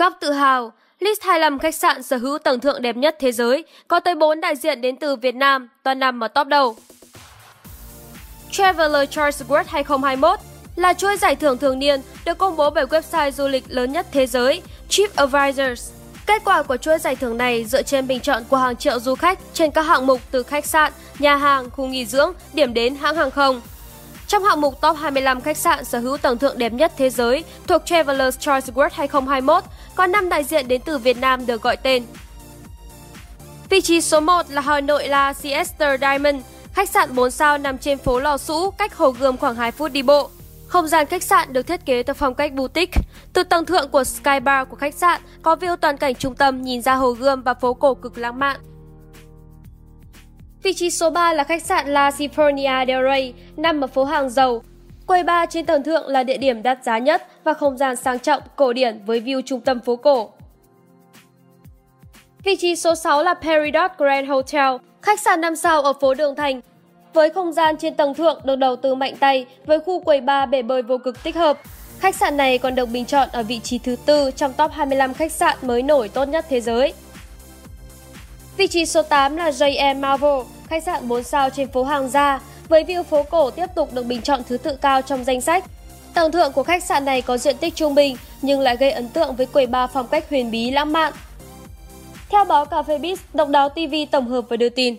Góc tự hào, list 25 khách sạn sở hữu tầng thượng đẹp nhất thế giới, có tới 4 đại diện đến từ Việt Nam, toàn nằm ở top đầu. Traveler Choice Award 2021 là chuỗi giải thưởng thường niên được công bố bởi website du lịch lớn nhất thế giới TripAdvisors. Kết quả của chuỗi giải thưởng này dựa trên bình chọn của hàng triệu du khách trên các hạng mục từ khách sạn, nhà hàng, khu nghỉ dưỡng, điểm đến hãng hàng không. Trong hạng mục top 25 khách sạn sở hữu tầng thượng đẹp nhất thế giới thuộc Travelers Choice Award 2021, có 5 đại diện đến từ Việt Nam được gọi tên. Vị trí số 1 là Hà Nội La Siester Diamond, khách sạn 4 sao nằm trên phố Lò Sũ, cách Hồ Gươm khoảng 2 phút đi bộ. Không gian khách sạn được thiết kế theo phong cách boutique. Từ tầng thượng của Sky Bar của khách sạn có view toàn cảnh trung tâm nhìn ra Hồ Gươm và phố cổ cực lãng mạn. Vị trí số 3 là khách sạn La California Del Rey, nằm ở phố Hàng Dầu. Quầy bar trên tầng thượng là địa điểm đắt giá nhất và không gian sang trọng, cổ điển với view trung tâm phố cổ. Vị trí số 6 là Peridot Grand Hotel, khách sạn 5 sao ở phố Đường Thành. Với không gian trên tầng thượng được đầu tư mạnh tay với khu quầy bar bể bơi vô cực tích hợp. Khách sạn này còn được bình chọn ở vị trí thứ tư trong top 25 khách sạn mới nổi tốt nhất thế giới. Vị trí số 8 là JM Marvel, khách sạn 4 sao trên phố Hàng Gia, với view phố cổ tiếp tục được bình chọn thứ tự cao trong danh sách. Tầng thượng của khách sạn này có diện tích trung bình nhưng lại gây ấn tượng với quầy bar phong cách huyền bí lãng mạn. Theo báo Cà phê Biz, Độc đáo TV tổng hợp và đưa tin.